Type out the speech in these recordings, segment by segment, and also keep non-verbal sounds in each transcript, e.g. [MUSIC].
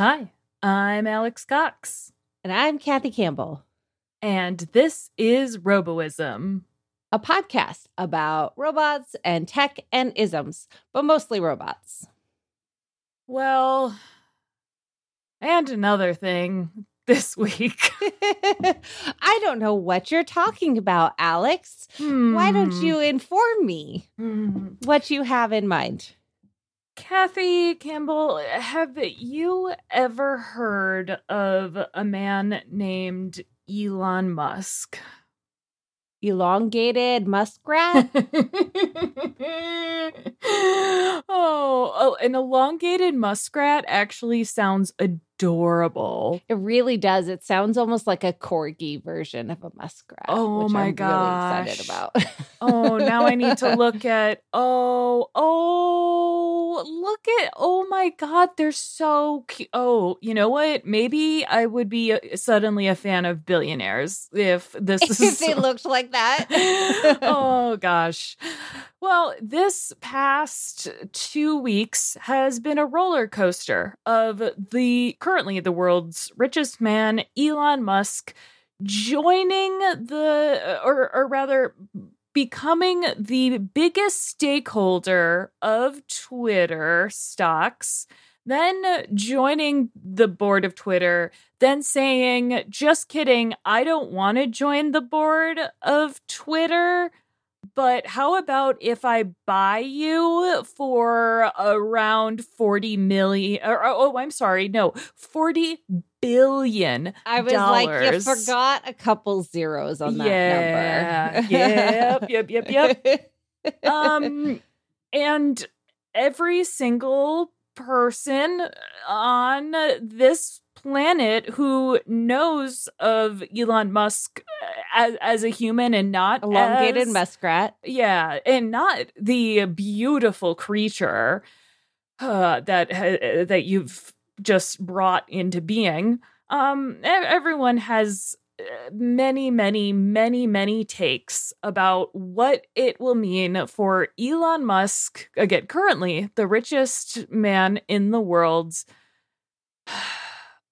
Hi, I'm Alex Cox, And I'm Kathy Campbell, and this is Roboism. a podcast about robots and tech and isms, but mostly robots. Well, and another thing [LAUGHS] this week. [LAUGHS] I don't know what you're talking about, Alex. Why don't Hmm. you inform me Hmm. what you have in mind? Kathy Campbell, have you ever heard of a man named Elon Musk? Elongated muskrat? [LAUGHS] oh, oh, an elongated muskrat actually sounds adorable. It really does. It sounds almost like a corgi version of a muskrat. Oh which my I'm gosh. Really excited about. [LAUGHS] Oh, now I need to [LAUGHS] look at. Oh, oh, look at. Oh my God, they're so cute. Oh, you know what? Maybe I would be uh, suddenly a fan of billionaires if this [LAUGHS] is. if they looked like that. oh gosh. Well, this past two weeks has been a roller coaster of the currently the world's richest man, Elon Musk, joining the, or, or rather, becoming the biggest stakeholder of Twitter stocks. Then joining the board of Twitter, then saying, just kidding, I don't want to join the board of Twitter. But how about if I buy you for around 40 million? Or, oh, I'm sorry. No, 40 billion. I was like, you forgot a couple zeros on that Yeah. number. Yep, yep, yep, yep. [LAUGHS] um and every single person on this planet who knows of Elon Musk as, as a human and not Elongated as, muskrat. yeah and not the beautiful creature uh, that ha- that you've just brought into being um everyone has uh, many many many many takes about what it will mean for Elon Musk again currently the richest man in the world [SIGHS]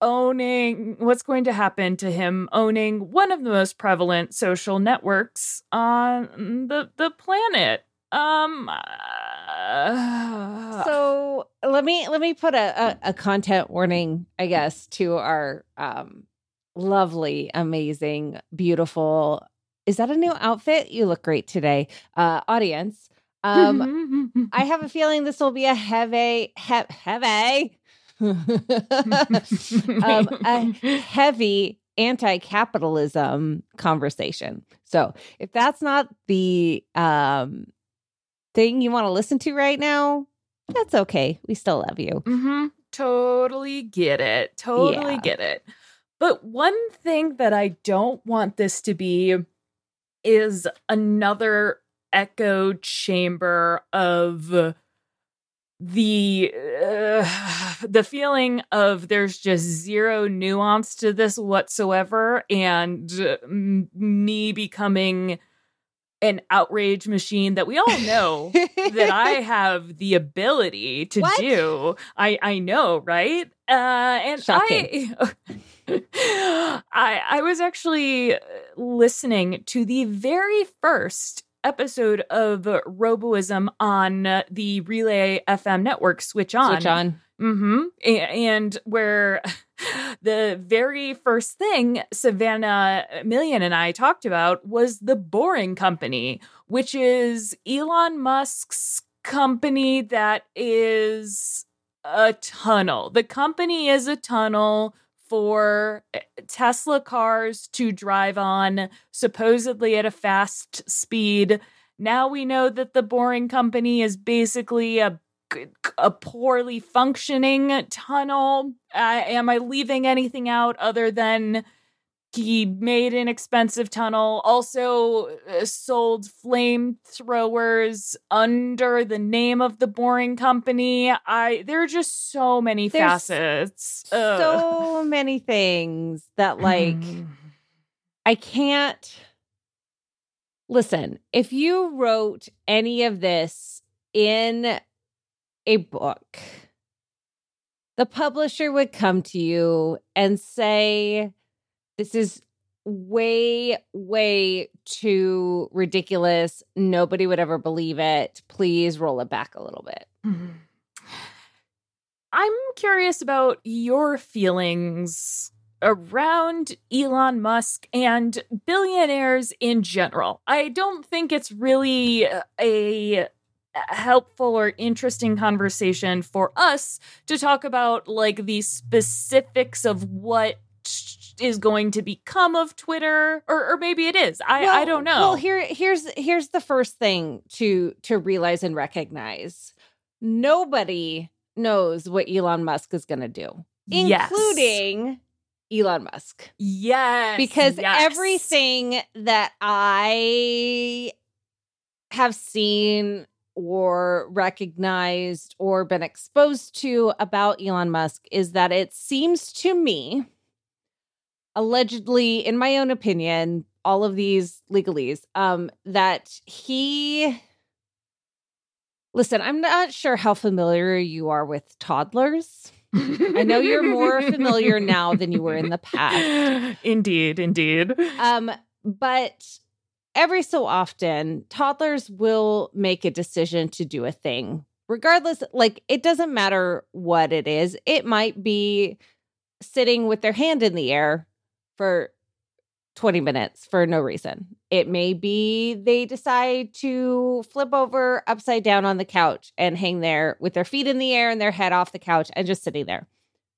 owning what's going to happen to him owning one of the most prevalent social networks on the the planet um uh, So let me let me put a, a, a content warning, I guess, to our um lovely, amazing, beautiful. Is that a new outfit? You look great today, uh, audience. Um, [LAUGHS] I have a feeling this will be a heavy, he- heavy, [LAUGHS] um, a heavy anti-capitalism conversation. So if that's not the um thing you want to listen to right now, that's okay. We still love you. Mm-hmm. Totally get it. Totally Yeah. get it. But one thing that I don't want this to be is another echo chamber of the uh, [SIGHS] the feeling of there's just zero nuance to this whatsoever and uh, m- me becoming an outrage machine that we all know that I [LAUGHS] have the ability to What? do. I I know, right? Uh, and Shocking. I, [LAUGHS] I I was actually uh, listening to the very first episode of Roboism on uh, the Relay FM network. Switch on. Switch on. Mm-hmm. And where [LAUGHS] the very first thing Savannah Million and I talked about was the Boring Company, which is Elon Musk's company that is a tunnel. The company is a tunnel for eh, Tesla cars to drive on, supposedly at a fast speed. Now we know that the Boring Company is basically a a poorly functioning tunnel. Uh, am I leaving anything out other than he made an expensive tunnel? Also, uh, sold flamethrowers under the name of the Boring Company. I there are just so many There's facets. Ugh. So many things that like I can't listen. If you wrote any of this in a book, the publisher would come to you and say, This is way, way too ridiculous. Nobody would ever believe it. Please roll it back a little bit. Mm-hmm. I'm curious about your feelings around Elon Musk and billionaires in general. I don't think it's really a helpful or interesting conversation for us to talk about like the specifics of what is going to become of Twitter or, or maybe it is. I, well, I don't know. Well, here here's here's the first thing to to realize and recognize. Nobody knows what Elon Musk is going to do, including yes. Elon Musk. Yes. Because yes. everything that I have seen or recognized or been exposed to about Elon Musk is that it seems to me, allegedly, in my own opinion, all of these legalese, um, that he Listen, I'm not sure how familiar you are with toddlers. I know you're more familiar now than you were in the past. Indeed, indeed. Um, but every so often, toddlers will make a decision to do a thing, regardless. Like, it doesn't matter what it is. It might be sitting with their hand in the air for 20 minutes for no reason. It may be they decide to flip over upside down on the couch and hang there with their feet in the air and their head off the couch and just sitting there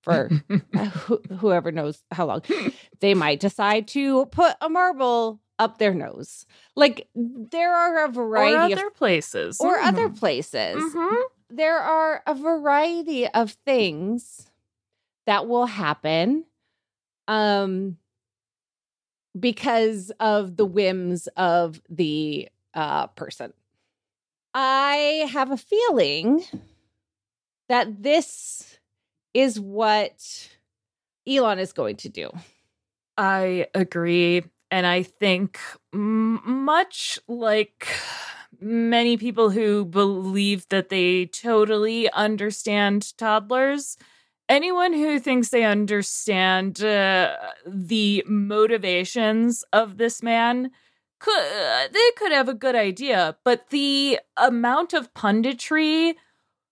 for [LAUGHS] wh- whoever knows how long. [LAUGHS] They might decide to put a marble up their nose. Like there are a variety or other of places or mm. other places. Mm-hmm. There are a variety of things that will happen. Um because of the whims of the uh, person. I have a feeling that this is what Elon is going to do. I agree. And I think, much like many people who believe that they totally understand toddlers, anyone who thinks they understand uh, the motivations of this man could they could have a good idea but the amount of punditry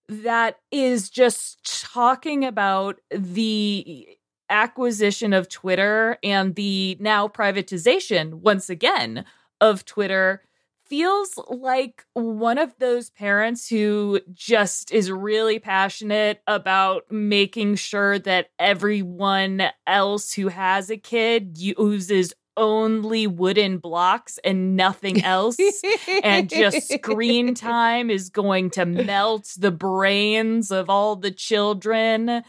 that is just talking about the acquisition of Twitter and the now privatization once again of Twitter feels like one of those parents who just is really passionate about making sure that everyone else who has a kid uses only wooden blocks and nothing [LAUGHS] else. And just screen time is going to melt the brains of all the children.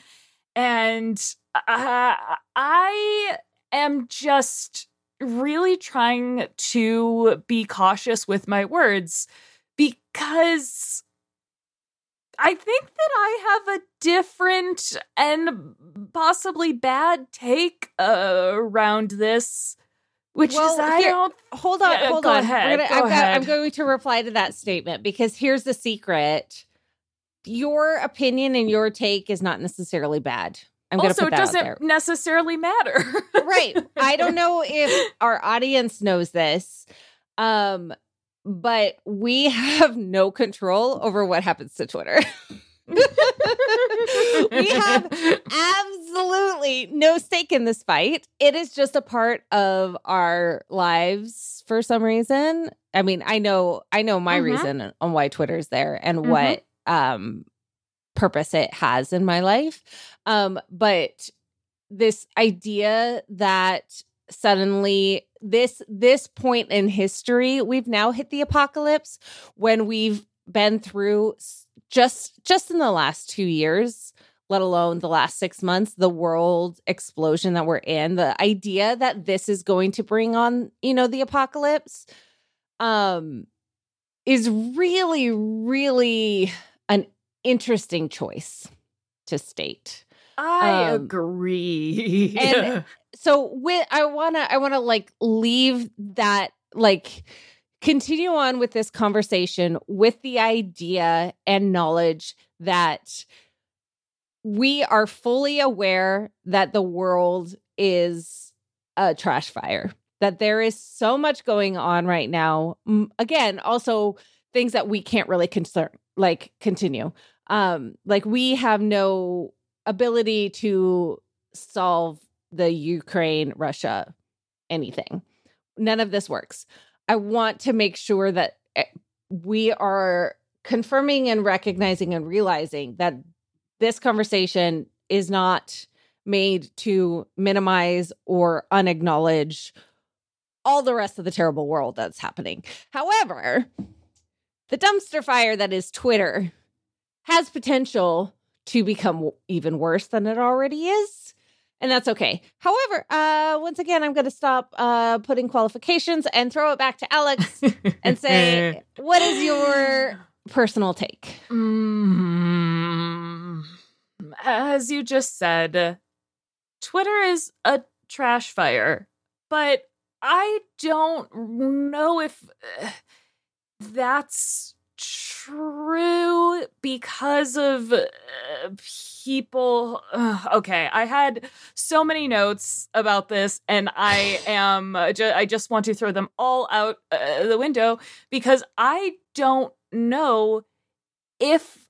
And uh, i am just really trying to be cautious with my words because I think that I have a different and possibly bad take uh, around this. Which well, is I here, don't hold on, yeah, hold on. Ahead, gonna, go I'm, ahead. I'm going to reply to that statement because here's the secret: your opinion and your take is not necessarily bad. I'm also, it doesn't necessarily matter. right. I don't [LAUGHS] know if our audience knows this, um, but we have no control over what happens to Twitter. [LAUGHS] we have absolutely no stake in this fight. It is just a part of our lives for some reason. I mean, I know I know my mm-hmm. reason on why Twitter's there and mm-hmm. what um purpose it has in my life. Um, but this idea that suddenly this this point in history we've now hit the apocalypse when we've been through just just in the last 2 years let alone the last 6 months the world explosion that we're in the idea that this is going to bring on you know the apocalypse um is really really an interesting choice to state. I um, agree. [LAUGHS] and so with I want to I want to like leave that like continue on with this conversation with the idea and knowledge that we are fully aware that the world is a trash fire, that there is so much going on right now. Again, also things that we can't really concern, like continue. Um, like we have no ability to solve the Ukraine Russia anything. None of this works. I want to make sure that eh, we are confirming and recognizing and realizing that this conversation is not made to minimize or unacknowledge all the rest of the terrible world that's happening. However, the dumpster fire that is Twitter has potential to become even worse than it already is. And that's okay. However, uh, once again, I'm going to stop uh, putting qualifications and throw it back to Alex [LAUGHS] and say, what is your [LAUGHS] personal take? Mm-hmm. As you just said, Twitter is a trash fire, but I don't know if uh, that's true because of uh, people. Uh, okay, I had so many notes about this, and I [SIGHS] am. Uh, ju- I just want to throw them all out uh, the window because I don't know if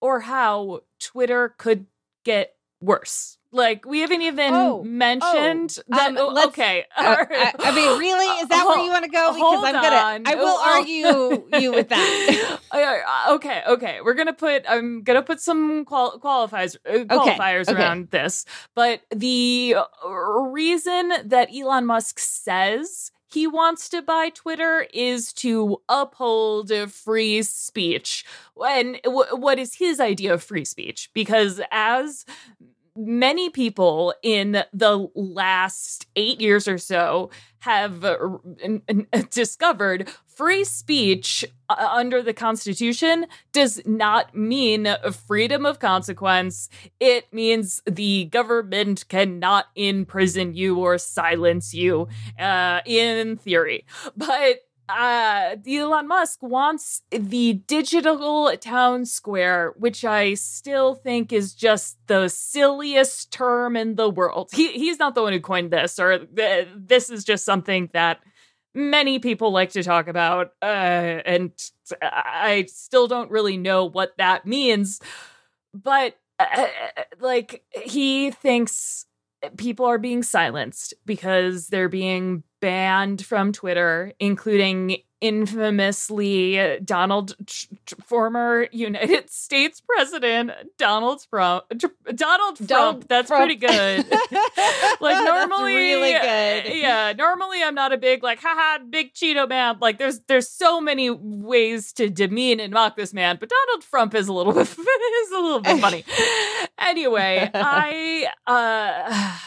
or how Twitter could get worse. Like we haven't even oh, mentioned oh, that. Um, oh, okay, uh, I, I, mean, really, is that where you want to go? Because I'm gonna, on. I will oh, argue you with that. [LAUGHS] Uh, okay, okay, we're gonna put. I'm gonna put some qual- qualifiers uh, qualifiers okay, around okay. this. But the reason that Elon Musk says he wants to buy Twitter is to uphold free speech. And w- what is his idea of free speech? Because as many people in the last eight years or so have uh, [LAUGHS] discovered free speech uh, under the Constitution does not mean freedom of consequence. It means the government cannot imprison you or silence you, uh, in theory. But uh, Elon Musk wants the digital town square, which I still think is just the silliest term in the world. He he's not the one who coined this, or th- this is just something that many people like to talk about, uh, and I still don't really know what that means. But uh, like he thinks people are being silenced because they're being banned from Twitter, including infamously Donald, former United [LAUGHS] States President Donald Trump. Donald Trump. That's Trump. pretty good. [LAUGHS] like normally, really good. Yeah, normally I'm not a big like, haha, big Cheeto man. Like there's there's so many ways to demean and mock this man, but Donald Trump is a little bit [LAUGHS] is a little bit funny. anyway, I uh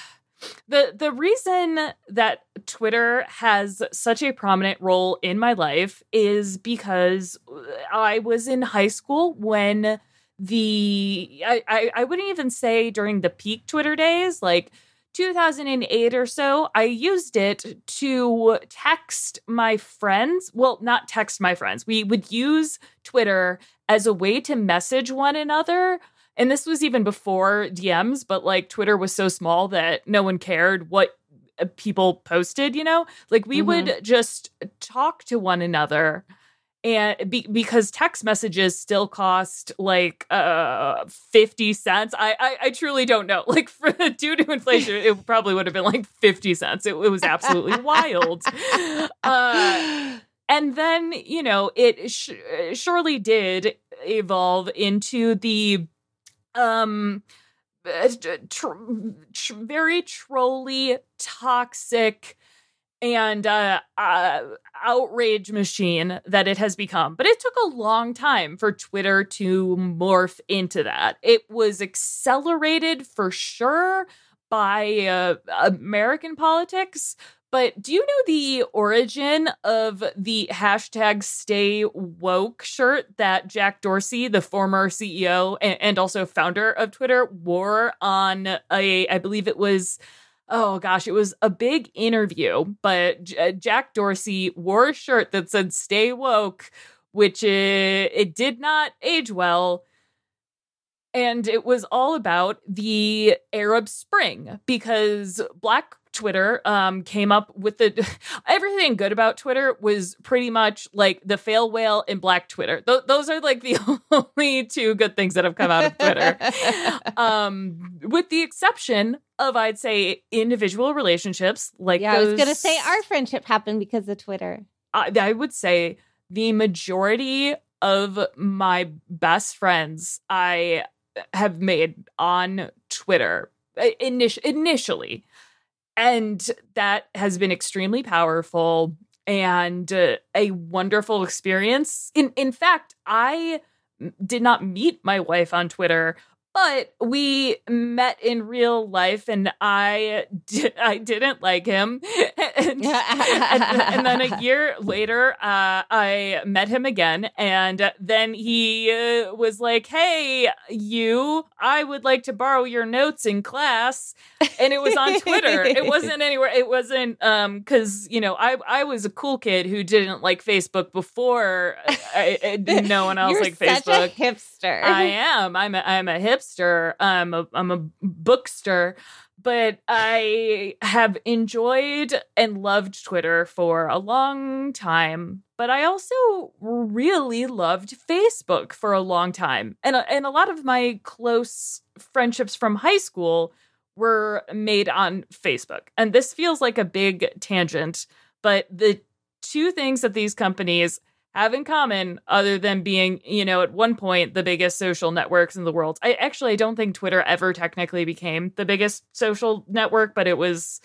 the the reason that Twitter has such a prominent role in my life is because uh, I was in high school when the I, I, I wouldn't even say during the peak Twitter days, like 2008 or so, I used it to text my friends. Well, not text my friends. We would use Twitter as a way to message one another and this was even before DMs, but like Twitter was so small that no one cared what uh, people posted, you know? Like we mm-hmm. would just talk to one another and be, because text messages still cost like uh 50 cents I, I, I truly don't know [LAUGHS] like for due to inflation it probably would have been like 50 cents it, it was absolutely wild [LAUGHS] uh and then you know it sh- surely did evolve into the um uh, tr- tr- very trolly, toxic, and uh, uh, outrage machine that it has become. But it took a long time for Twitter to morph into that. It was accelerated for sure by uh, American politics, but do you know the origin of the hashtag stay woke shirt that Jack Dorsey, the former CEO and, also founder of Twitter, wore on a, I believe it was oh gosh, it was a big interview, but uh, Jack Dorsey wore a shirt that said "Stay woke," which it, it did not age well. and it was all about the Arab Spring because Black Twitter um, came up with the [LAUGHS] everything good about Twitter was pretty much like the fail whale and Black Twitter. Th- those are like [LAUGHS] the only two good things that have come out of Twitter, [LAUGHS] um, with the exception of I'd say individual relationships. Like yeah, those, I was gonna say our friendship happened because of Twitter. I, I would say the majority of my best friends I have made on Twitter init- initially and that has been extremely powerful and uh, a wonderful experience. In in fact, I did not meet my wife on Twitter but we met in real life and I di- I didn't like him. [LAUGHS] and, and, and, then a year later, uh, I met him again. And then he uh, was like, Hey, you, I would like to borrow your notes in class. And it was on Twitter. it wasn't [LAUGHS] anywhere. It wasn't, um, cause you know, I, I was a cool kid who didn't like Facebook before I, I, no one else You're like Facebook. hipster. I am. I'm a, I'm a hipster. I'm um, a, I'm a bookster, but I have enjoyed and loved Twitter for a long time. But I also really loved Facebook for a long time, and uh, and a lot of my close friendships from high school were made on Facebook. And this feels like a big tangent, but the two things that these companies have in common other than being, you know, at one point the biggest social networks in the world. I actually I don't think Twitter ever technically became the biggest social network, but it was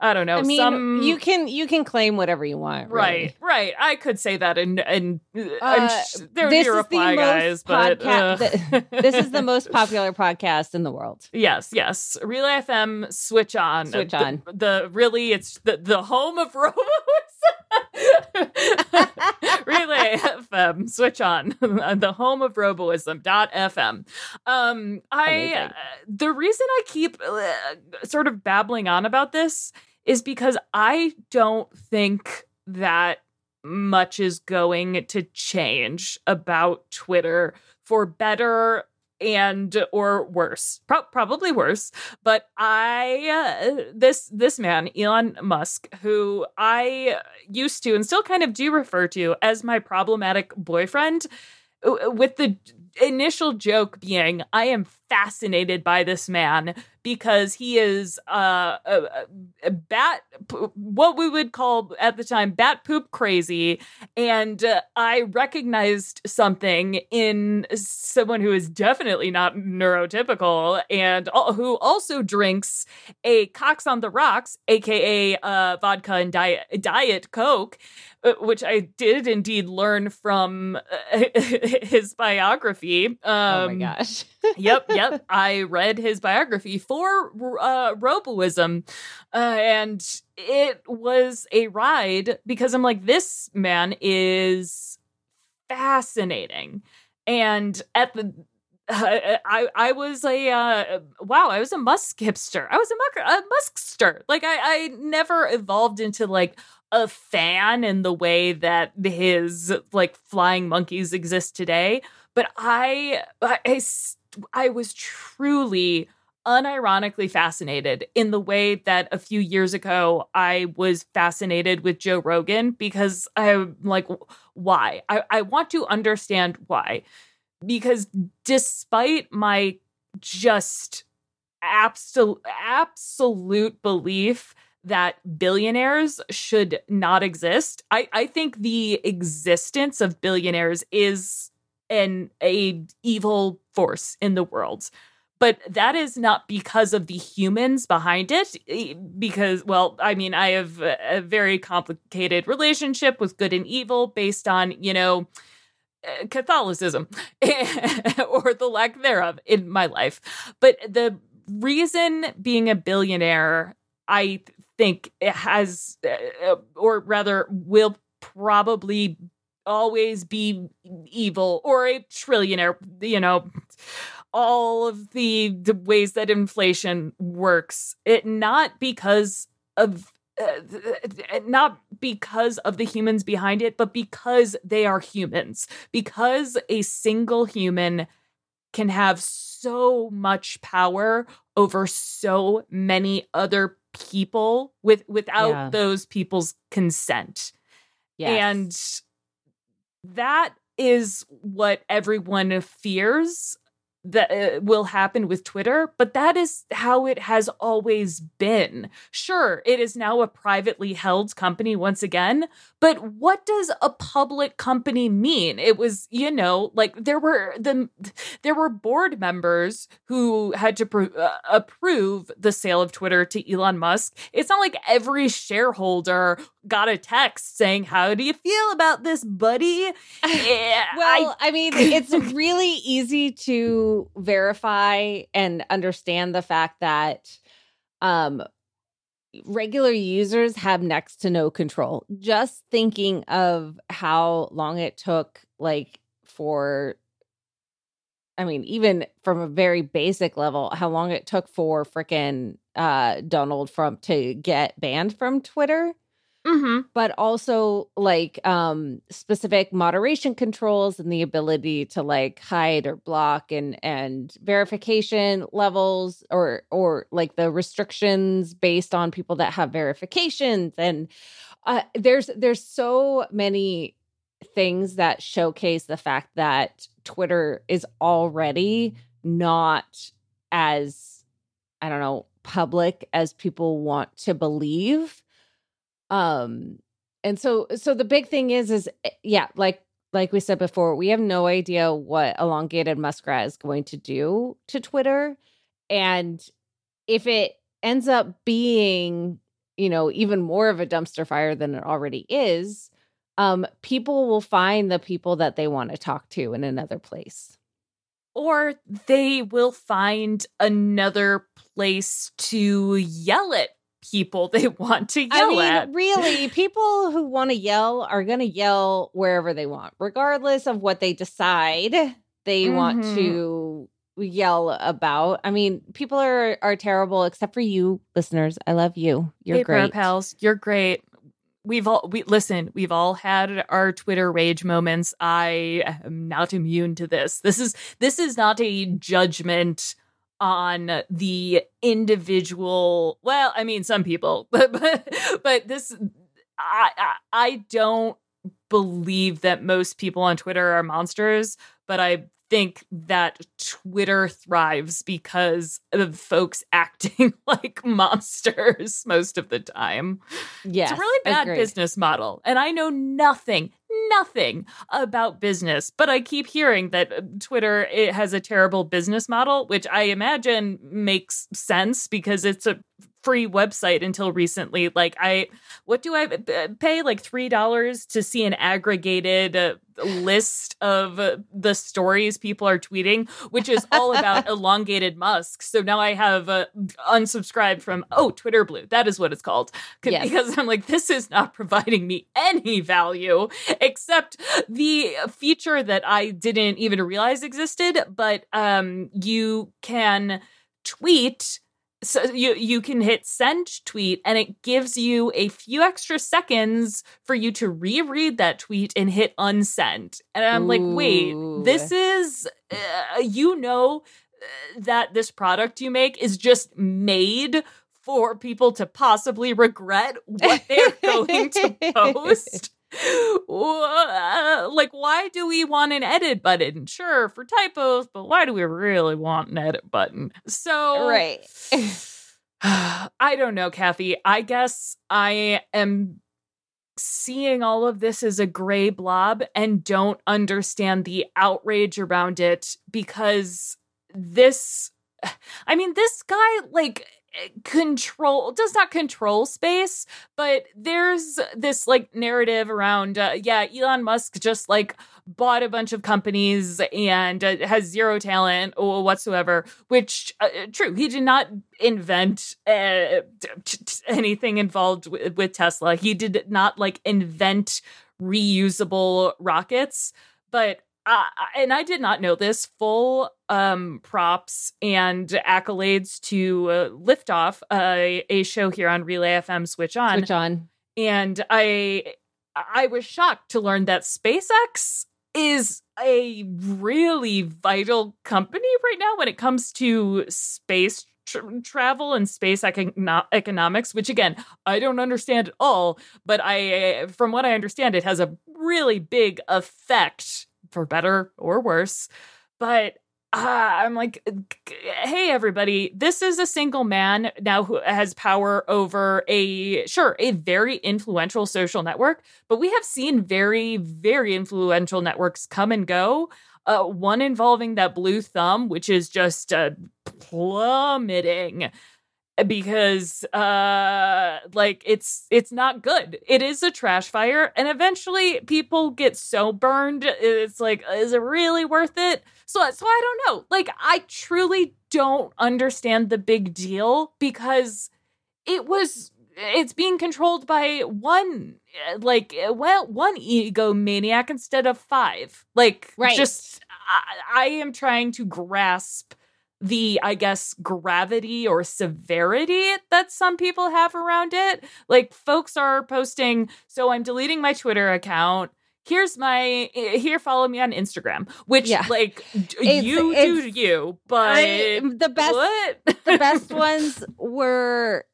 I don't know. I mean, some you can you can claim whatever you want, right, really. right. I could say that, and and Uh, I'm sh- there would this be a the reply, guys, most but podca- uh, This is the [LAUGHS] most popular podcast in the world. Yes, yes. Relay FM, switch on. Switch The- on. The, really, it's the, the home of [LAUGHS] Robo. [LAUGHS] Relay FM, switch on. [LAUGHS] the home of Roboism. Dot FM. Um, I uh, the reason I keep uh, sort of babbling on about this is because I don't think that much is going to change about Twitter for better and or worse Pro- probably worse but i uh, this this man elon musk who i used to and still kind of do refer to as my problematic boyfriend uh, with the initial joke being i am fascinated by this man because he is uh, a, a bat what we would call at the time bat poop crazy and uh, i recognized something in someone who is definitely not neurotypical and al- who also drinks a cocks on the rocks aka uh, vodka and diet diet coke uh, which I did indeed learn from uh, [LAUGHS] his biography. Um, oh my gosh. [LAUGHS] yep, yep. I read his biography for uh, Roboism, uh, and it was a ride because I'm like, this man is fascinating, and at the. Uh, [LAUGHS] I I was a uh, wow I was a Musk hipster I was a, muck, a Muskster like I I never evolved into like a fan in the way that his like flying monkeys exist today but I I, I was truly unironically fascinated in the way that a few years ago I was fascinated with Joe Rogan because I'm like, why? I, I want to understand why. Because despite my just absolute absolute belief that billionaires should not exist, I, I think the existence of billionaires is an a evil force in the world. But that is not because of the humans behind it because well i mean i have a very complicated relationship with good and evil based on you know uh, catholicism [LAUGHS] or the lack thereof in my life. But the reason being a billionaire i think it has uh, or rather will probably always be evil or a trillionaire you know all of the the ways that inflation works. It not because of uh, not because of the humans behind it but because they are humans. Because a single human can have so much power over so many other people with without Yeah. those people's consent. Yes. And that is what everyone fears that uh, will happen with Twitter, but that is how it has always been. Sure, it is now a privately held company once again, but what does a public company mean? It was, you know, like there were the there were board members who had to pro- uh, approve the sale of Twitter to Elon Musk. It's not like every shareholder got a text saying, "How do you feel about this, buddy?" [LAUGHS] Well, I, mean, it's really easy to verify and understand the fact that um regular users have next to no control. Just thinking of how long it took like for I mean, even from a very basic level, how long it took for frickin' uh Donald Trump to get banned from Twitter Mhm. but also like um specific moderation controls and the ability to like hide or block and and verification levels or or like the restrictions based on people that have verifications and uh, there's there's so many things that showcase the fact that Twitter is already not as I don't know public as people want to believe um and so so the big thing is is eh, yeah like like we said before we have no idea what elongated muskrat is going to do to twitter. And if it ends up being you know even more of a dumpster fire than it already is um people will find the people that they want to talk to in another place. Or they will find another place to yell at people [LAUGHS] they want to yell I mean, at. really, [LAUGHS] people who want to yell are going to yell wherever they want, regardless of what they decide they want Mhm. to yell about. I mean, people are are terrible, except for you, listeners. I love you. You're hey, great, pals, you're great. We've all we listen. We've all had our Twitter rage moments. I am not immune to this. This is this is not a judgment on the individual. Well, I mean, some people, [LAUGHS] but but, but this, I, I I don't believe that most people on Twitter are monsters, but I think that Twitter thrives because of folks [LAUGHS] acting like monsters [LAUGHS] most of the time. Yes, It's a really bad agreed. business model. And I know nothing, nothing about business, but I keep hearing that uh, Twitter it has a terrible business model, which I imagine makes sense because it's a free website until recently. Like I what do I pay like $3 to see an aggregated uh, list of uh, the stories people are tweeting, which is all about [LAUGHS] elongated Musk. So now I have uh, unsubscribed from oh Twitter Blue. That is what it's called. C- Yes. Because I'm like this is not providing me any value except the feature that I didn't even realize existed, but um you can tweet so you you can hit send tweet and it gives you a few extra seconds for you to reread that tweet and hit unsend. And i'm like wait this is uh, you know uh, that this product you make is just made for people to possibly regret what they're going to [LAUGHS] post Like why do we want an edit button sure for typos but why do we really want an edit button so right. [SIGHS] I don't know, Kathy. I guess I am seeing all of this as a gray blob and don't understand the outrage around it because this, [SIGHS] I mean, this guy, like, control does not control space but there's this like narrative around uh, yeah Elon Musk just like bought a bunch of companies and uh, has zero talent or whatsoever which uh, true he did not invent uh, t- t- anything involved with, with Tesla. He did not like invent reusable rockets but uh, and I did not know this. Full um, props and accolades to uh, Liftoff, uh, a show here on Relay FM Switch On, Switch on. and I I was shocked to learn that SpaceX is a really vital company right now when it comes to space tr- travel and space econo- economics which again i don't understand at all but i from what i understand it has a really big effect for better or worse but uh, I'm like, hey, everybody, this is a single man now who has power over a, sure, a very influential social network, but we have seen very, very influential networks come and go. Uh, one involving that blue thumb, which is just uh, plummeting because uh like it's it's not good. It is a trash fire and eventually people get so burned it's like is it really worth it? So so i don't know. Like i truly don't understand the big deal because it was it's being controlled by one like well one egomaniac instead of five. Like Right. just I, I am trying to grasp the i guess gravity or severity that some people have around it like folks are posting so i'm deleting my twitter account here's my here follow me on instagram which Yeah. like It's- you do you but I- the best what? the best [LAUGHS] ones were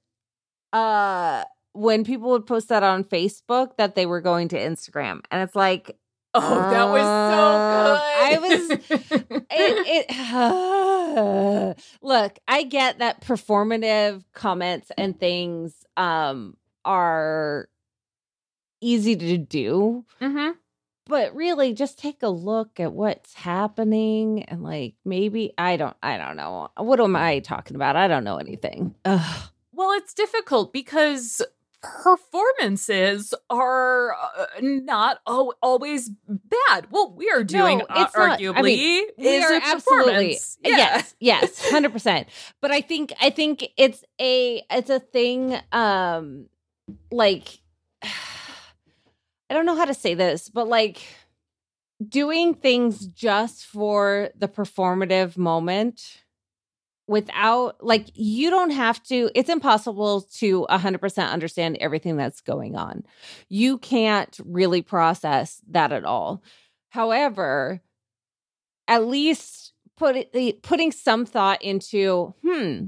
uh when people would post that on Facebook that they were going to Instagram. And it's like oh that was so Uh, good [LAUGHS] it, it [SIGHS] look, I get that performative comments and things um are easy to do, Mhm. but really just take a look at what's happening and like maybe I don't I don't know. What am I talking about? I don't know anything. Ugh. Well, it's difficult because performances are uh, not always bad. Well, we are doing, No, uh, it's not. I arguably, mean, we are absolutely. Yeah. yes yes 100% but i think i think it's a it's a thing um like [SIGHS] i don't know how to say this but like doing things just for the performative moment without like you don't have to it's impossible to 100% understand everything that's going on you can't really process that at all however at least put it, putting some thought into hmm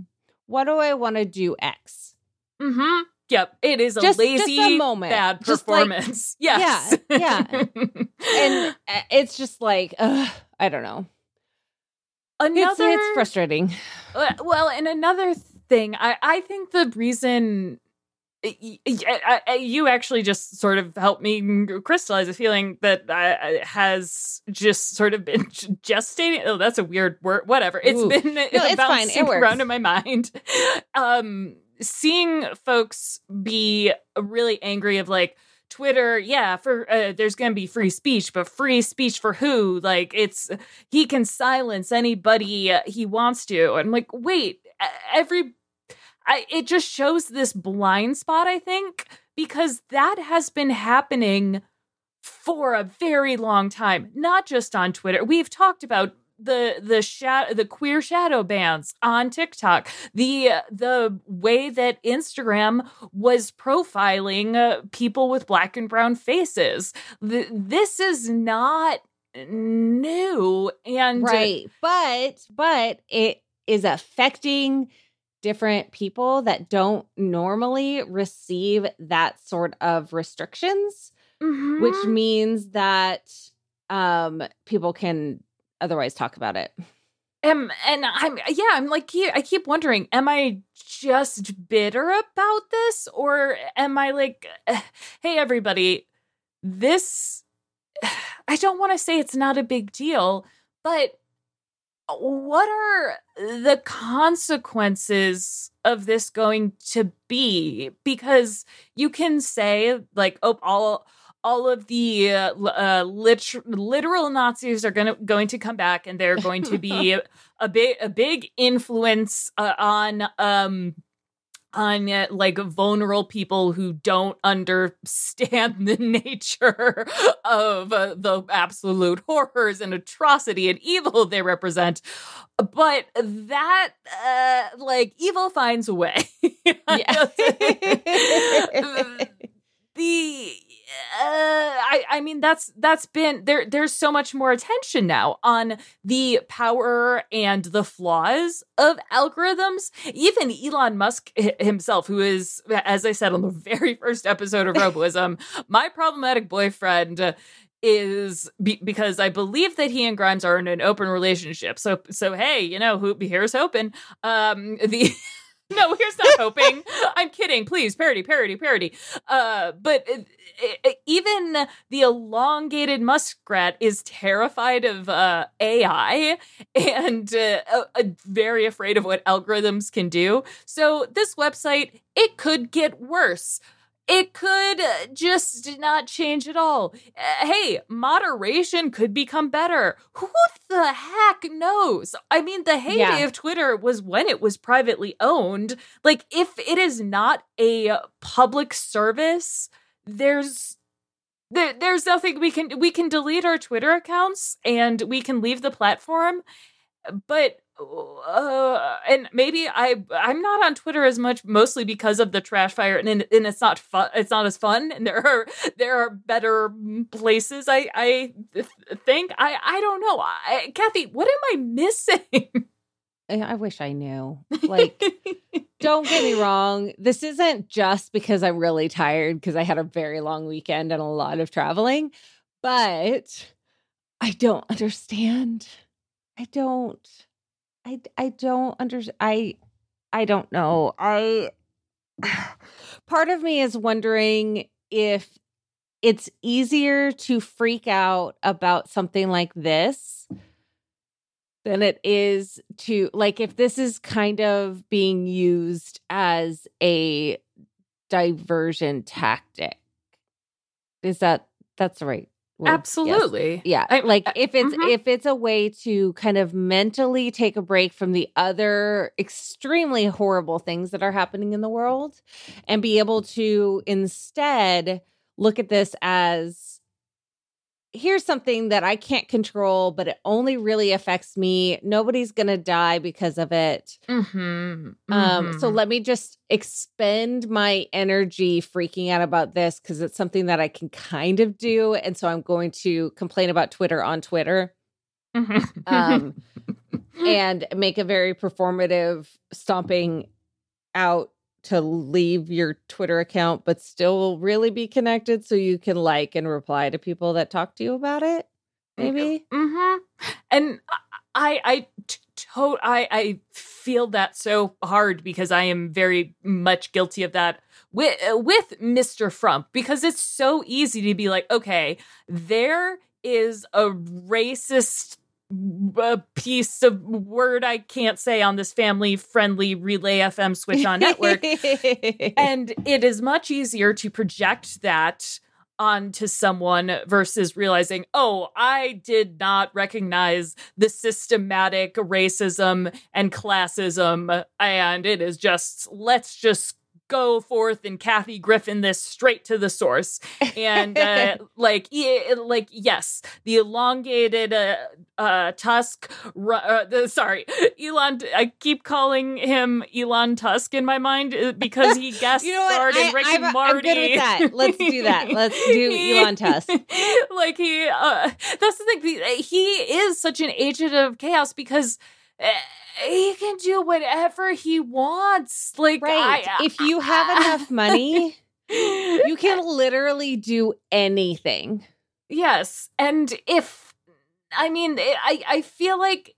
what do i want to do x Mm-hmm. Yep. It is a Just- just lazy, a moment. bad Just like- performance. [LAUGHS] yes. yeah. yeah, [LAUGHS] and uh, it's just like ugh, i don't know another it's, it's frustrating Uh, Well, and another thing, I, I think the reason I- I- you actually just sort of helped me crystallize a feeling that uh, has just sort of been gestating. Oh, that's a weird word. Whatever. It's Ooh. been it's fine. It works. around in my mind. [LAUGHS] Um, seeing folks be really angry of like, Twitter, yeah, for uh, there's going to be free speech, but free speech for who? Like it's he can silence anybody uh, he wants to. And I'm like, wait, every I it just shows this blind spot, I think, because that has been happening for a very long time, not just on Twitter. We've talked about the the shadow the queer shadow bans on TikTok, the the way that Instagram was profiling uh, people with black and brown faces. Th- this is not new and right but but it is affecting different people that don't normally receive that sort of restrictions Mhm. which means that um people can otherwise talk about it Um, and I'm yeah, I'm like I keep wondering, am I just bitter about this, or am I like, [SIGHS] hey everybody, this? [SIGHS] I don't want to say it's not a big deal, but what are the consequences of this going to be? Because you can say like, oh, all all of the uh, uh, lit- literal Nazis are going to going to come back, and they're going to be [LAUGHS] a big a big influence uh, on um on uh, like vulnerable people who don't understand the [LAUGHS] nature of uh, the absolute horrors and atrocity and evil they represent but that uh like evil finds a way [LAUGHS] Yeah. the I, I mean that's that's been there there's so much more attention now on the power and the flaws of algorithms even elon musk himself who is as i said on the [LAUGHS] very first episode of [LAUGHS] roboism my problematic boyfriend is be- because I believe that he and Grimes are in an open relationship. So so hey, you know, who here's hoping. Um the [LAUGHS] [LAUGHS] no, here's not hoping. [LAUGHS] I'm kidding. Please, parody, parody, parody. Uh, but it, it, even the elongated muskrat is terrified of uh, AI and uh, uh, very afraid of what algorithms can do. So this website, it could get worse it could just not change at all. Uh, hey, moderation could become better. Who the heck knows? I mean, the heyday yeah. of Twitter was when it was privately owned. Like, if it is not a public service, there's there, there's nothing we can we can delete our Twitter accounts and we can leave the platform. But uh, and maybe I I'm not on Twitter as much, mostly because of the trash fire, and and it's not fun. It's not as fun, and there are there are better places. I I think I I don't know. I, Kathy, what am I missing? I wish I knew. Like, [LAUGHS] don't get me wrong. This isn't just because I'm really tired because I had a very long weekend and a lot of traveling, but I don't understand. I don't. I I don't understand. I I don't know. I [SIGHS] part of me is wondering if it's easier to freak out about something like this than it is to like if this is kind of being used as a diversion tactic. Is that that's right Absolutely. Yes. Yeah. I, like if it's mm-hmm. if it's a way to kind of mentally take a break from the other extremely horrible things that are happening in the world and be able to instead look at this as here's something that I can't control, but it only really affects me. Nobody's going to die because of it. Mm-hmm. Mm-hmm. Um, so mm-hmm. let me just expend my energy freaking out about this because it's something that I can kind of do. And so I'm going to complain about Twitter on Twitter. Mm-hmm. um, [LAUGHS] and make a very performative stomping out to leave your Twitter account, but still really be connected so you can like and reply to people that talk to you about it. Maybe. Mm-hmm. And I, I, to- I, I feel that so hard because I am very much guilty of that with with Mr. Frump because it's so easy to be like, okay, there is a racist a piece of word I can't say on this family friendly Relay FM switch on network. [LAUGHS] and it is much easier to project that onto someone versus realizing, oh, I did not recognize the systematic racism and classism. And it is just, let's just go forth and Kathy Griffin this straight to the source. And uh, [LAUGHS] like, like yes, the elongated uh, uh, Tusk. Uh, the, sorry, Elon. I keep calling him Elon Tusk in my mind uh, because he [LAUGHS] guest you know starred in Rick I'm, and Morty. I'm good with that. Let's do that. Let's do [LAUGHS] Elon Tusk. like he, uh, that's the thing. He is such an agent of chaos because uh, he can do whatever he wants. Like, right. I, if you have [LAUGHS] enough money, you can literally do anything. Yes. And if, I mean, eh, I, I feel like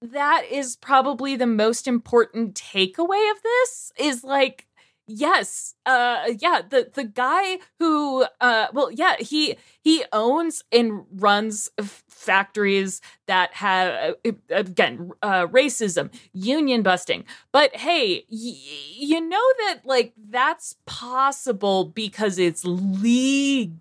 that is probably the most important takeaway of this is like, yes uh yeah the the guy who uh well yeah he he owns and runs f- factories that have uh, again uh racism union busting. But hey y- you know that like that's possible because it's legal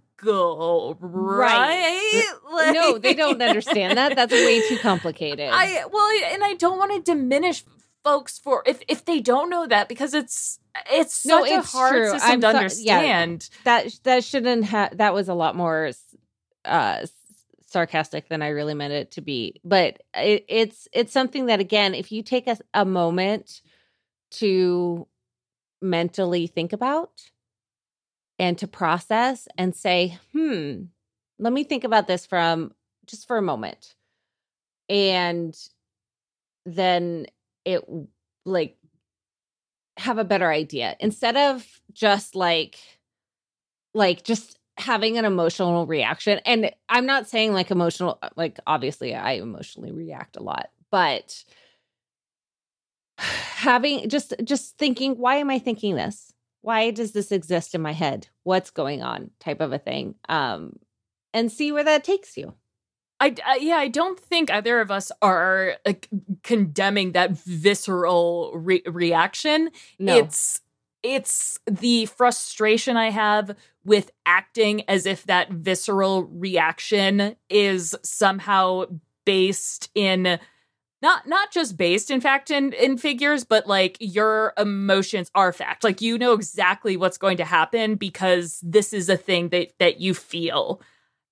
right, right. no they don't understand that. That's way too [LAUGHS] complicated. i well and i don't want to diminish folks for if if they don't know that because it's it's such no, it's a hard true. system I'm to so, understand. Yeah, that that shouldn't have. That was a lot more uh, sarcastic than I really meant it to be. But it, it's it's something that again, if you take a, a moment to mentally think about, and to process and say, hmm, let me think about this from just for a moment. And then it like have a better idea. Instead of just like like just having an emotional reaction and i'm not saying like emotional like obviously i emotionally react a lot but [SIGHS] having just just thinking why am i thinking this? Why does this exist in my head? What's going on? type of a thing um and see where that takes you I, I, yeah, I don't think either of us are uh, condemning that visceral re- reaction. No. It's it's the frustration I have with acting as if that visceral reaction is somehow based in not not just based in fact in in figures but like your emotions are fact like you know exactly what's going to happen because this is a thing that that you feel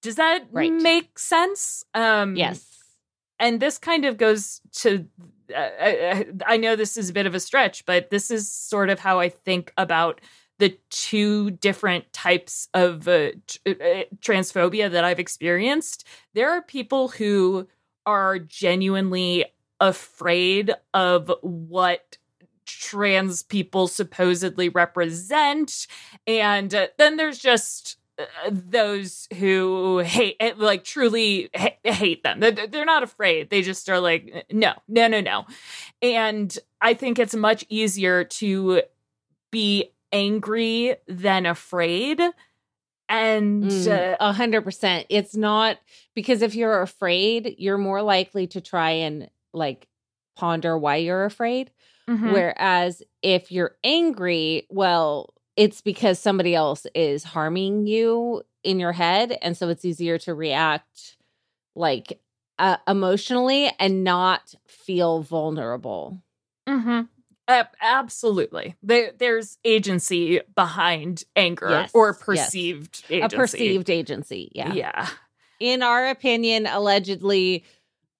does that Right. make sense? Um yes. and this kind of goes to uh, I, I know this is a bit of a stretch but this is sort of how i think about the two different types of uh, t- uh, transphobia that i've experienced. There are people who are genuinely afraid of what trans people supposedly represent and uh, then there's just uh, those who hate eh, like truly ha- hate them They're- not afraid they just are like no no no no and i think it's much easier to be angry than afraid and uh, Mm, A hundred percent. It's not because if you're afraid, you're more likely to try and like ponder why you're afraid. mhm. Whereas if you're angry, well, it's because somebody else is harming you in your head. And so it's easier to react like uh, emotionally and not feel vulnerable. Mm-hmm. Ab- absolutely. There, there's agency behind anger Yes, or yes. perceived agency. A perceived agency. Yeah. Yeah. in our opinion, allegedly,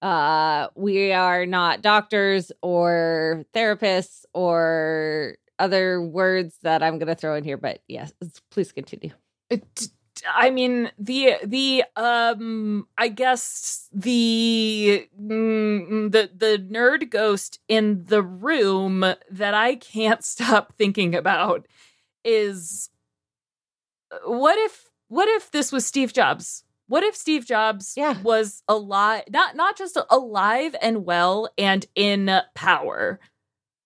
uh, we are not doctors or therapists or other words that I'm going to throw in here. But yes, please continue. It- I mean the the um I guess the mm, the the nerd ghost in the room that I can't [LAUGHS] stop thinking about is uh, what if what if this was Steve Jobs? What if Steve Jobs Yeah. was alive not not just alive and well and in power?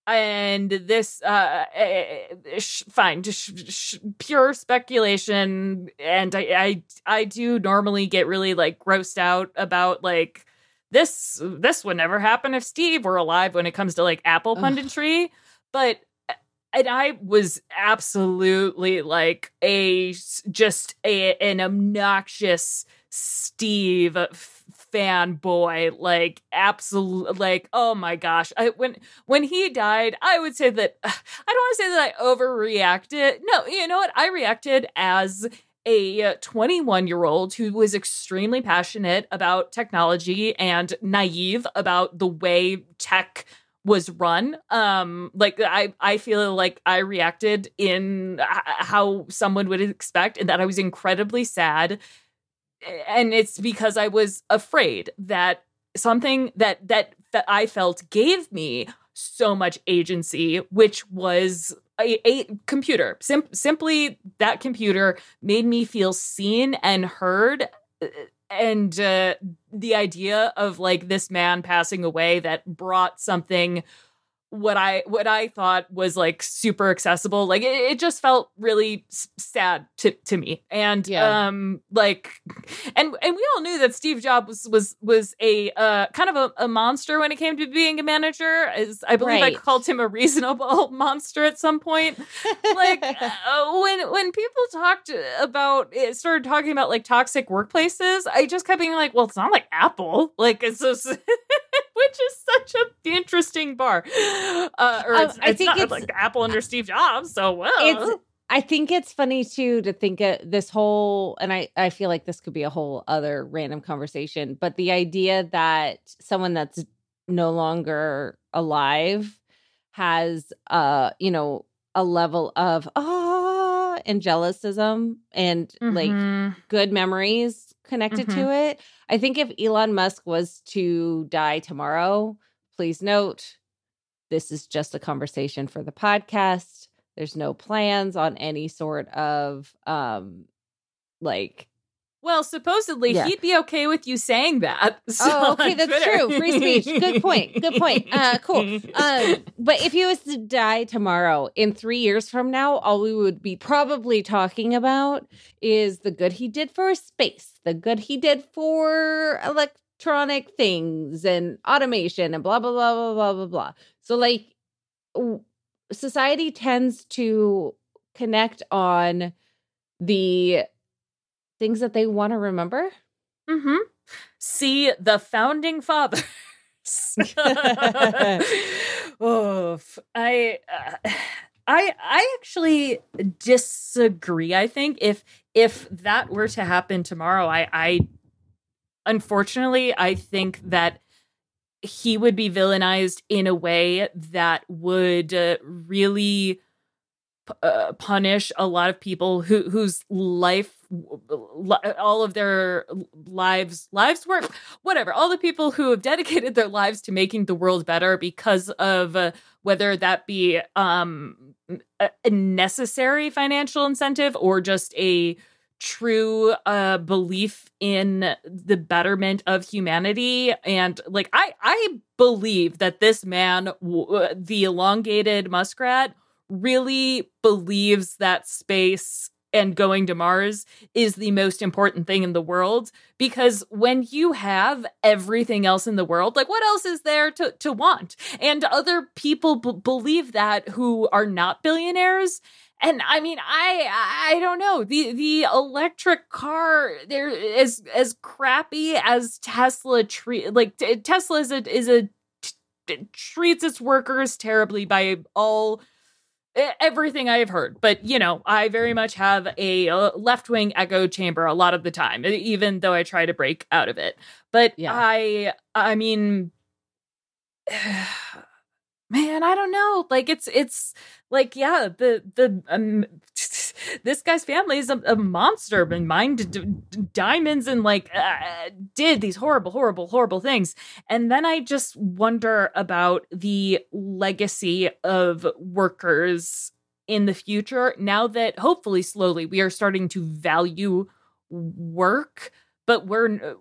And this uh eh, sh- fine just sh- sh- pure speculation and I, I i do normally get really like grossed out about like this this would never happen if steve were alive when it comes to like apple Ugh. punditry but and i was absolutely like a just a an obnoxious steve f- fanboy like absolute like oh my gosh. I, when when he died i would say that [SIGHS] i don't want to say that i overreacted. No you know what? I reacted as a 21 year old who was extremely passionate about technology and naive about the way tech was run. Um like i i feel like i reacted in h- how someone would expect and that i was incredibly sad and it's because I was afraid that something that that that I felt gave me so much agency, which was a, a computer. Sim- simply that computer made me feel seen and heard. uh, And uh, the idea of like this man passing away that brought something what I what I thought was like super accessible. Like it, it just felt really s- sad to to me. And Yeah. um like and and we all knew that Steve Jobs was was was a uh kind of a, a monster when it came to being a manager. As I believe I called him a reasonable [LAUGHS] monster at some point. like [LAUGHS] uh, when when people talked about it started talking about like toxic workplaces, I just kept being like, well, it's not like Apple. Like it's just [LAUGHS] which is such an interesting bar. Uh, or Uh, it's, I it's think not it's- like Apple under Steve Jobs. So well, it's I think it's funny too to think of this whole and I I feel like this could be a whole other random conversation, but the idea that someone that's no longer alive has uh you know a level of ah angelicism and mm-hmm. like good memories connected mm-hmm. to it. I think if Elon Musk was to die tomorrow, please note this is just a conversation for the podcast. There's no plans on any sort of um like well, supposedly yeah. he'd be okay with you saying that. [LAUGHS] So oh, okay, that's Twitter. true. Free speech. Good point. Good point. Uh, [LAUGHS] cool. Um, but if he was to die tomorrow, in three years from now, all we would be probably talking about is the good he did for space, the good he did for electronic things and automation and blah blah blah blah blah blah blah. So, like, society tends to connect on the things that they want to remember. Mm-hmm. See the founding fathers. [LAUGHS] oh, I, uh, I, I actually disagree. I think if if that were to happen tomorrow, I, I, unfortunately, I think that he would be villainized in a way that would uh, really uh, punish a lot of people who whose life all of their lives lives were whatever all the people who have [LAUGHS] dedicated their lives to making the world better because of uh, whether that be um, a necessary financial incentive or just a true uh belief in the betterment of humanity. And like i i believe that this man w- the elongated muskrat really believes that space and going to Mars is the most important thing in the world because when you have everything else in the world, like what else is there to, to want? And other people b- believe that who are not billionaires. And I mean, I I don't know the the electric car there is as crappy as Tesla treat like Tesla is a is a t- treats its workers terribly by all everything I have heard. But, you know, I very much have a uh, left wing echo chamber a lot of the time, even though I try to break out of it. But yeah. I, I mean, [SIGHS] man, I don't know. Like it's, it's like, yeah, the, the, um, this guy's family is a, a monster and mined d- d- diamonds and like uh, did these horrible, horrible, horrible things. And then I just wonder about the legacy of workers in the future now that hopefully slowly we are starting to value work, but we're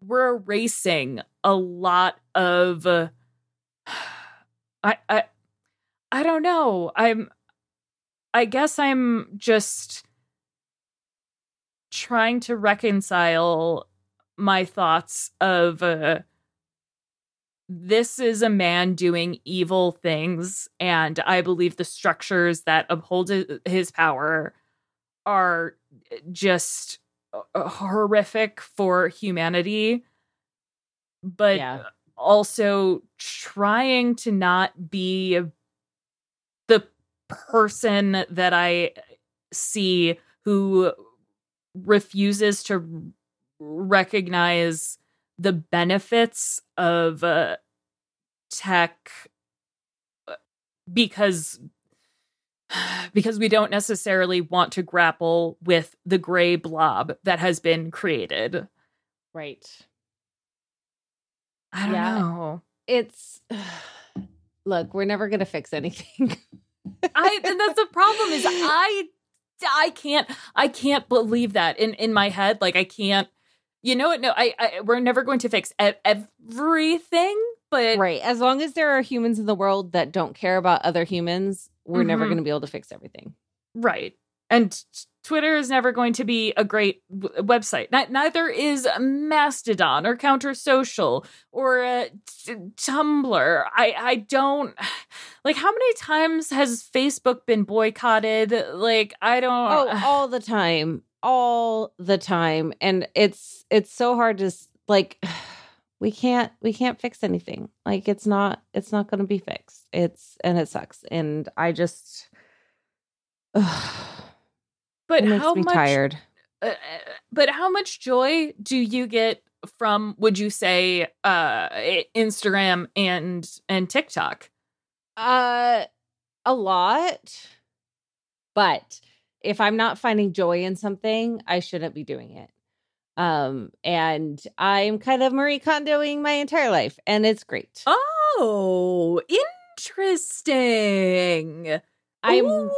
we're erasing a lot of. Uh, [SIGHS] I I I don't know. I'm I guess I'm just trying to reconcile my thoughts of uh, this is a man doing evil things, and I believe the structures that uphold his power are just uh, horrific for humanity, but yeah. also trying to not be person that I see who refuses to recognize the benefits of uh, tech uh, because because we don't necessarily want to grapple with the gray blob that has been created. Right. I don't yeah. know. It's [SIGHS] look, we're never going to fix anything. [LAUGHS] I and that's the problem is I I can't I can't believe that in in my head. Like I can't you know what? No I, I we're never going to fix everything but right. As long as there are humans in the world that don't care about other humans we're mm-hmm. never going to be able to fix everything. Right. And Twitter is never going to be a great w- website. Neither is Mastodon or Counter Social or uh, t- Tumblr. I I don't like how many times has Facebook been boycotted? Like I don't. Oh, [SIGHS] all the time, all the time, and it's it's so hard to like. [SIGHS] We can't we can't fix anything. Like it's not it's not going to be fixed. It's and it sucks. And I just. [SIGHS] But how much tired? Uh, but how much joy do you get from? Would you say uh, Instagram and and TikTok? Uh, a lot. But if I'm not finding joy in something, I shouldn't be doing it. Um, and I'm kind of Marie Kondoing my entire life, and it's great. Oh, interesting. I'm Ooh.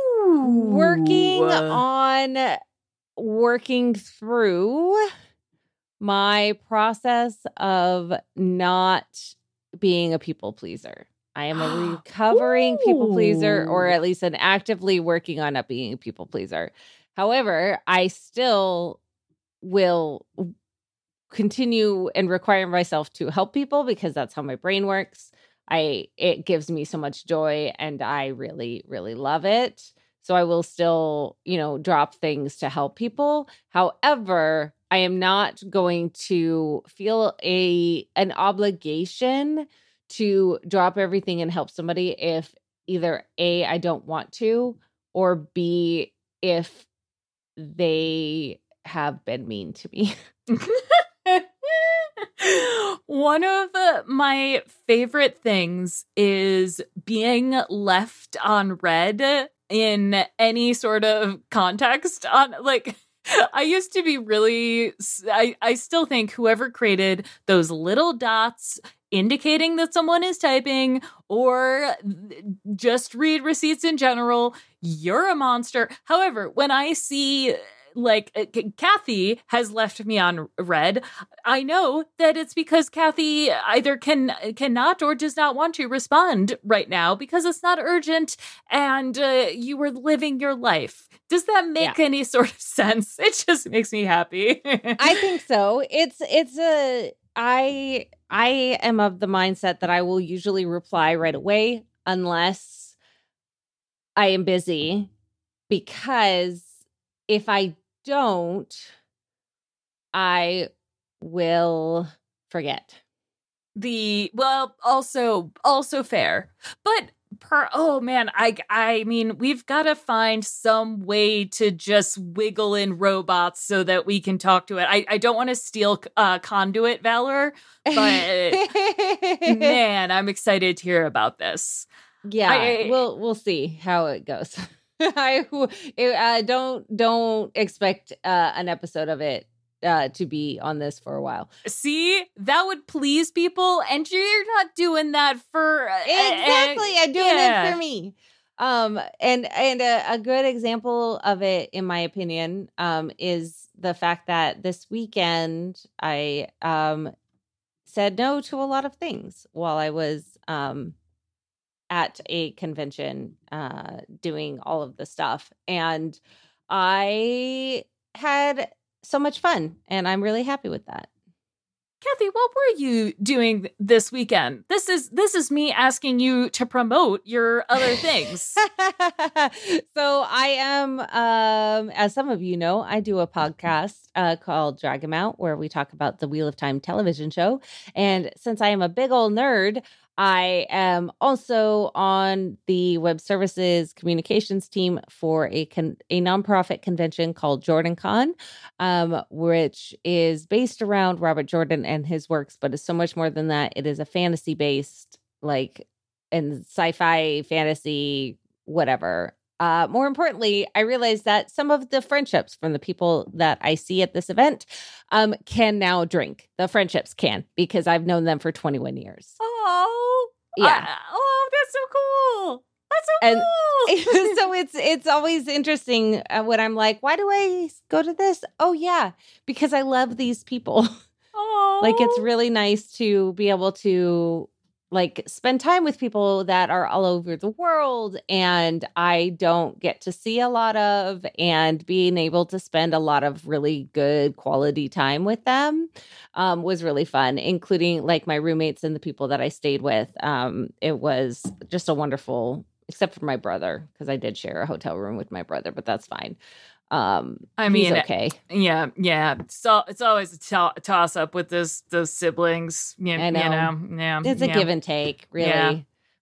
Working uh on working through my process of not being a people pleaser. I am a [GASPS] recovering people pleaser, or at least an actively working on not being a people pleaser. However, I still will continue and require myself to help people because that's how my brain works. I it gives me so much joy and I really really love it. So I will still, you know, drop things to help people. However, I am not going to feel a an obligation to drop everything and help somebody if either A I don't want to or B if they have been mean to me. [LAUGHS] [LAUGHS] One of my favorite things is being left on red in any sort of context on like I used to be really I I still think whoever created those little dots indicating that someone is typing or just read receipts in general, you're a monster. However, when I see like uh, Kathy has left me on red. I know that it's because Kathy either can cannot or does not want to respond right now because it's not urgent and uh, you were living your life. Does that make Yeah. any sort of sense? [LAUGHS] It just makes me happy. I [LAUGHS] think so. It's it's a I I am of the mindset that I will usually reply right away unless I am busy because if I don't I will forget. the well also also fair but per oh man i i mean we've got to find some way to just wiggle in robots so that we can talk to it i i don't want to steal uh conduit valor But- [LAUGHS] man i'm excited to hear about this yeah, I- we'll we'll see how it goes. [LAUGHS] I uh, don't don't expect uh, an episode of it uh, to be on this for a while. see that would please people and you're not doing that for uh, Exactly, I'm doing yeah. it for me. Um, and and a, a good example of it, in my opinion, um, is the fact that this weekend I um said no to a lot of things while I was um at a convention uh doing all of the stuff and I had so much fun and I'm really happy with that. Kathy, what were you doing this weekend? This is this is me asking you to promote your other things. [LAUGHS] so I am um as some of you know, I do a podcast uh called Drag 'em Out where we talk about the Wheel of Time television show. And since I am a big old nerd, I am also on the web services communications team for a con- a nonprofit convention called Jordan Con, um, which is based around Robert Jordan and his works, but is so much more than that. It is a fantasy based, like, and sci-fi, fantasy, whatever. Uh, more importantly, I realized that some of the friendships from the people that I see at this event um, can now drink. The friendships can because I've known them for 21 years. Yeah. I- oh, that's so cool. That's so And- cool. [LAUGHS] so [LAUGHS] it's it's always interesting uh, when I'm like, why do I go to this? Oh yeah, because I love these people. oh, [LAUGHS] like it's really nice to be able to like spend time with people that are all over the world and I don't get to see a lot of and being able to spend a lot of really good quality time with them um, was really fun including like my roommates and the people that I stayed with um, it was just a wonderful except for my brother because I did share a hotel room with my brother but that's fine um I mean, okay yeah, yeah. So it's always a to- toss up with this those siblings. You, I you know. know, yeah, it's a yeah. give and take really Yeah.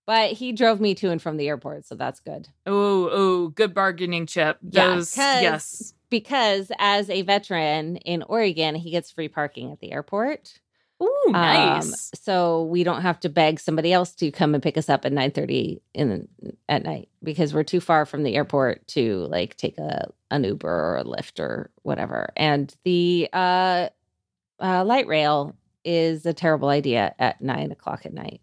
but he drove me to and from the airport so that's good Oh, oh, good bargaining chip. Yeah, yes. because as a veteran in Oregon, he gets free parking at the airport. Ooh, nice. Um, so we don't have to beg somebody else to come and pick us up at 9:30 in at night because we're too far from the airport to like take a an Uber or a Lyft or whatever. And the uh, uh, light rail is a terrible idea at nine o'clock at night.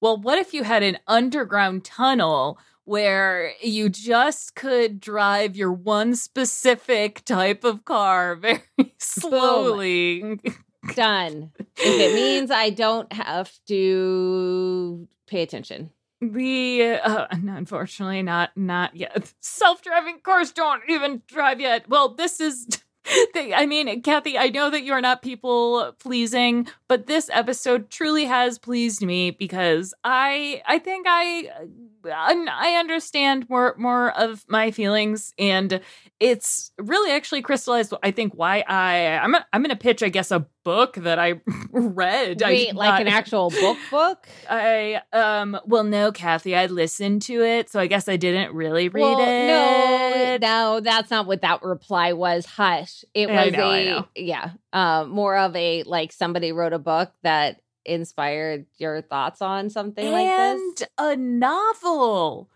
Well, what if you had an underground tunnel where you just could drive your one specific type of car [LAUGHS] very slowly? [LAUGHS] Done. if it means I don't have to pay attention. The uh, unfortunately not not yet. Self-driving cars don't even drive yet. Well, this is [LAUGHS] I mean, Kathy, I know that you're not people pleasing, but this episode truly has pleased me because I I think I I understand more more of my feelings and it's really actually crystallized I think why I I'm a, I'm to pitch I guess a book that I [LAUGHS] read. Wait, I, like not, an actual book [LAUGHS] book? I um well no, Kathy, I listened to it, so I guess I didn't really read well, it. No, no, that's not what that reply was. Hush. It was know, a yeah, um more of a like somebody wrote a book that inspired your thoughts on something and like this? And a novel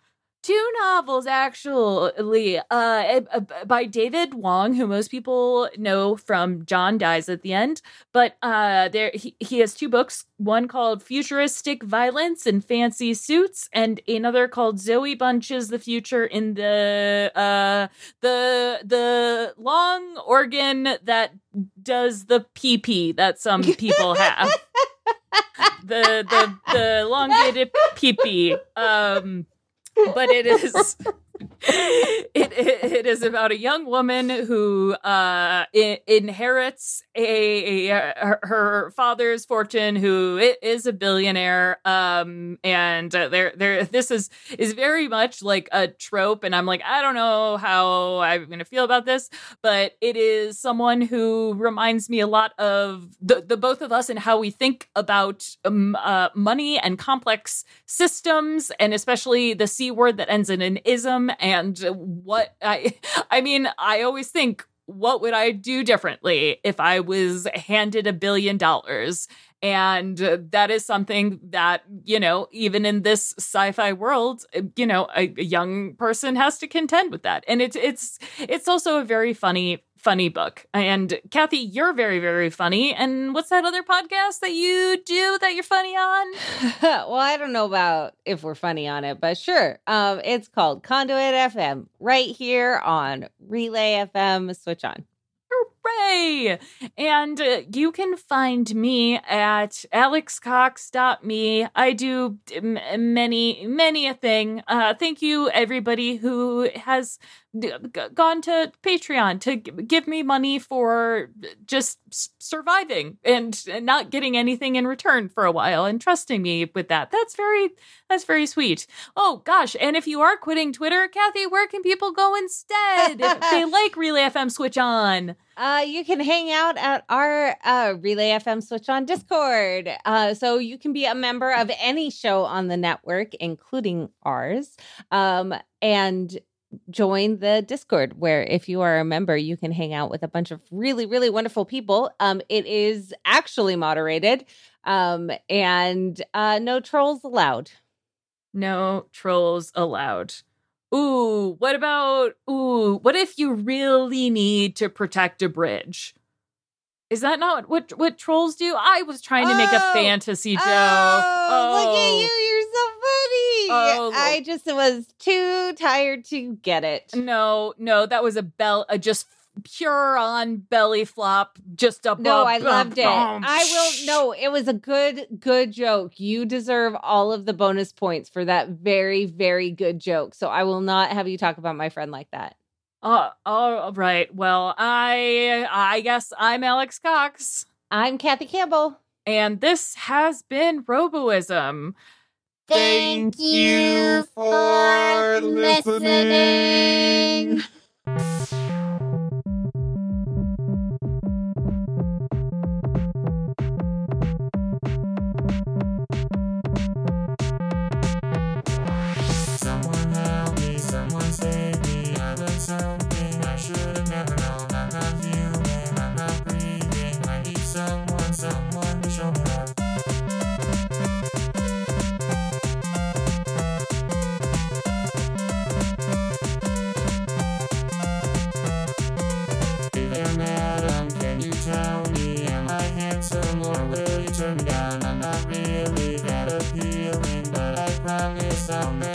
two novels actually uh, by david wong who most people know from john dies at the end but uh, there he, he has two books one called futuristic violence and fancy suits and another called zoey punches the future in the uh, the the long organ that does the pee pee that some people have [LAUGHS] [LAUGHS] the the the elongated peepee. Um but it is it, it, it is about a young woman who uh, I- inherits a, a, her, her, father's fortune, who is a billionaire, um, and uh, there there this is is very much like a trope, and I'm like I don't know how I'm going to feel about this, but it is someone who reminds me a lot of the the both of us and how we think about um, uh, money and complex systems, and especially the c word that ends in an ism and what I I mean, I always think what would I do differently if I was handed a billion dollars? And that is something that, you know, even in this sci-fi world, you know, a, a young person has to contend with that. And it's it's it's also a very funny funny book. And Kathy, you're very, very funny. And what's that other podcast that you do that you're funny on? [LAUGHS] well, I don't know about if we're funny on it, but sure. Um, it's called Conduit FM right here on Relay FM. Switch on. Hooray! And uh, you can find me at alexcox.me. I do m- many, many a thing. Uh, thank you, everybody who has gone to Patreon to give me money for just surviving and, not getting anything in return for a while and trusting me with that. That's very, that's very sweet. Oh gosh! And if you are quitting Twitter, Kathy, where can people go instead if [LAUGHS] they like Relay FM Switch On? Uh, you can hang out at our uh, Relay FM Switch on Discord. Uh, so you can be a member of any show on the network, including ours, um, and join the Discord, where if you are a member, you can hang out with a bunch of really, really wonderful people. Um, it is actually moderated, um, and uh, no trolls allowed. No trolls allowed. Ooh, what about ooh, what if you really need to protect a bridge? Is that not what what trolls do? I was trying to make a oh, fantasy oh, joke. Oh, oh, look at oh. you. You're so funny. Oh, I just was too tired to get it. No, no, that was a bell a just pure on belly flop, just a no. I loved it. I will. No, it was a good, good joke. You deserve all of the bonus points for that very, very good joke. So I will not have you talk about my friend like that. Uh, all right. Well, I, I guess I'm Alex Cox. I'm Kathy Campbell, and this has been Roboism. Thank, Thank you for listening. Thank you.